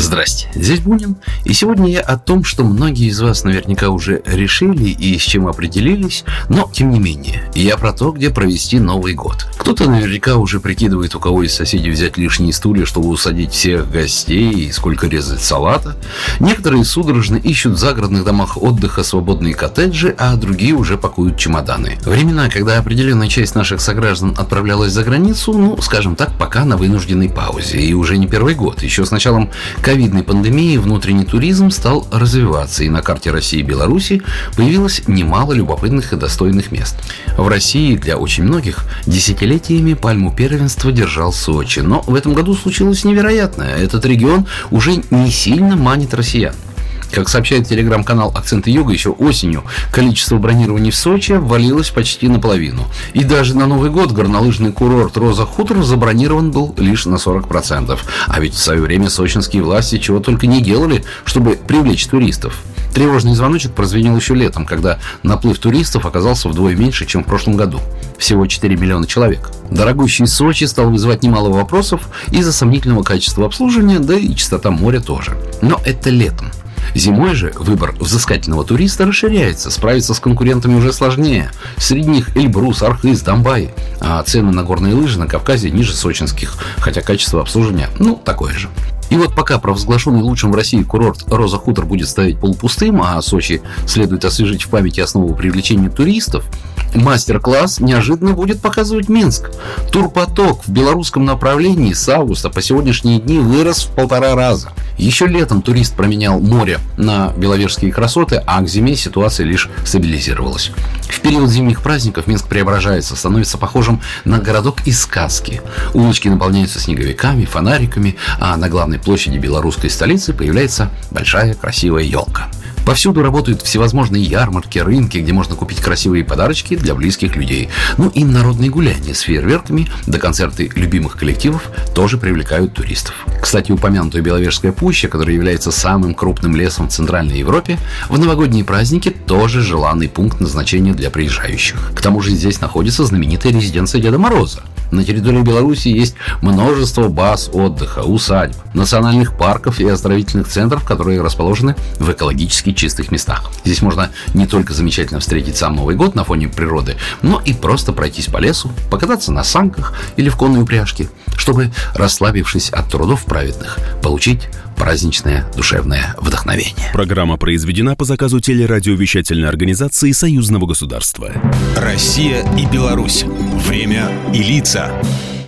Здрасте, здесь Бунин, и сегодня я о том, что многие из вас наверняка уже решили и с чем определились, но тем не менее, я про то, где провести Новый год. Кто-то наверняка уже прикидывает, у кого из соседей взять лишние стулья, чтобы усадить всех гостей и сколько резать салата. Некоторые судорожно ищут в загородных домах отдыха свободные коттеджи, а другие уже пакуют чемоданы. Времена, когда определенная часть наших сограждан отправлялась за границу, ну, скажем так, пока на вынужденной паузе, и уже не первый год. Еще с началом ковидной пандемии внутренний туризм стал развиваться, и на карте России и Беларуси появилось немало любопытных и достойных мест. В России для очень многих десятилетиями пальму первенства держал Сочи, но в этом году случилось невероятное. Этот регион уже не сильно манит россиян. Как сообщает телеграм-канал «Акценты Юга», еще осенью количество бронирований в Сочи обвалилось почти наполовину. И даже на Новый год горнолыжный курорт «Роза Хутор» забронирован был лишь на 40%. А ведь в свое время сочинские власти чего только не делали, чтобы привлечь туристов. Тревожный звоночек прозвенел еще летом, когда наплыв туристов оказался вдвое меньше, чем в прошлом году. Всего 4 миллиона человек. Дорогущий Сочи стал вызывать немало вопросов из-за сомнительного качества обслуживания, да и чистота моря тоже. Но это летом. Зимой же выбор взыскательного туриста расширяется, справиться с конкурентами уже сложнее. Среди них Эльбрус, Архыз, Донбай. А цены на горные лыжи на Кавказе ниже сочинских, хотя качество обслуживания, ну, такое же. И вот пока провозглашенный лучшим в России курорт Роза Хутор будет стоять полупустым, а Сочи следует освежить в памяти основу привлечения туристов, мастер-класс неожиданно будет показывать Минск. Турпоток в белорусском направлении с августа по сегодняшние дни вырос в полтора раза. Еще летом турист променял море на беловежские красоты, а к зиме ситуация лишь стабилизировалась. В период зимних праздников Минск преображается, становится похожим на городок из сказки. Улочки наполняются снеговиками, фонариками, а на главной площади белорусской столицы появляется большая красивая елка. Повсюду работают всевозможные ярмарки, рынки, где можно купить красивые подарочки для близких людей. Ну и народные гуляния с фейерверками да концерты любимых коллективов тоже привлекают туристов. Кстати, упомянутая Беловежская пуща, которая является самым крупным лесом в Центральной Европе, в новогодние праздники тоже желанный пункт назначения для приезжающих. К тому же здесь находится знаменитая резиденция Деда Мороза. На территории Беларуси есть множество баз отдыха, усадьб, национальных парков и оздоровительных центров, которые расположены в экологически чистых местах. Здесь можно не только замечательно встретить сам Новый год на фоне природы, но и просто пройтись по лесу, покататься на санках или в конной упряжке, чтобы, расслабившись от трудов праведных, получить праздничное душевное вдохновение. Программа произведена по заказу телерадиовещательной организации Союзного государства. Россия и Беларусь. Время и лица.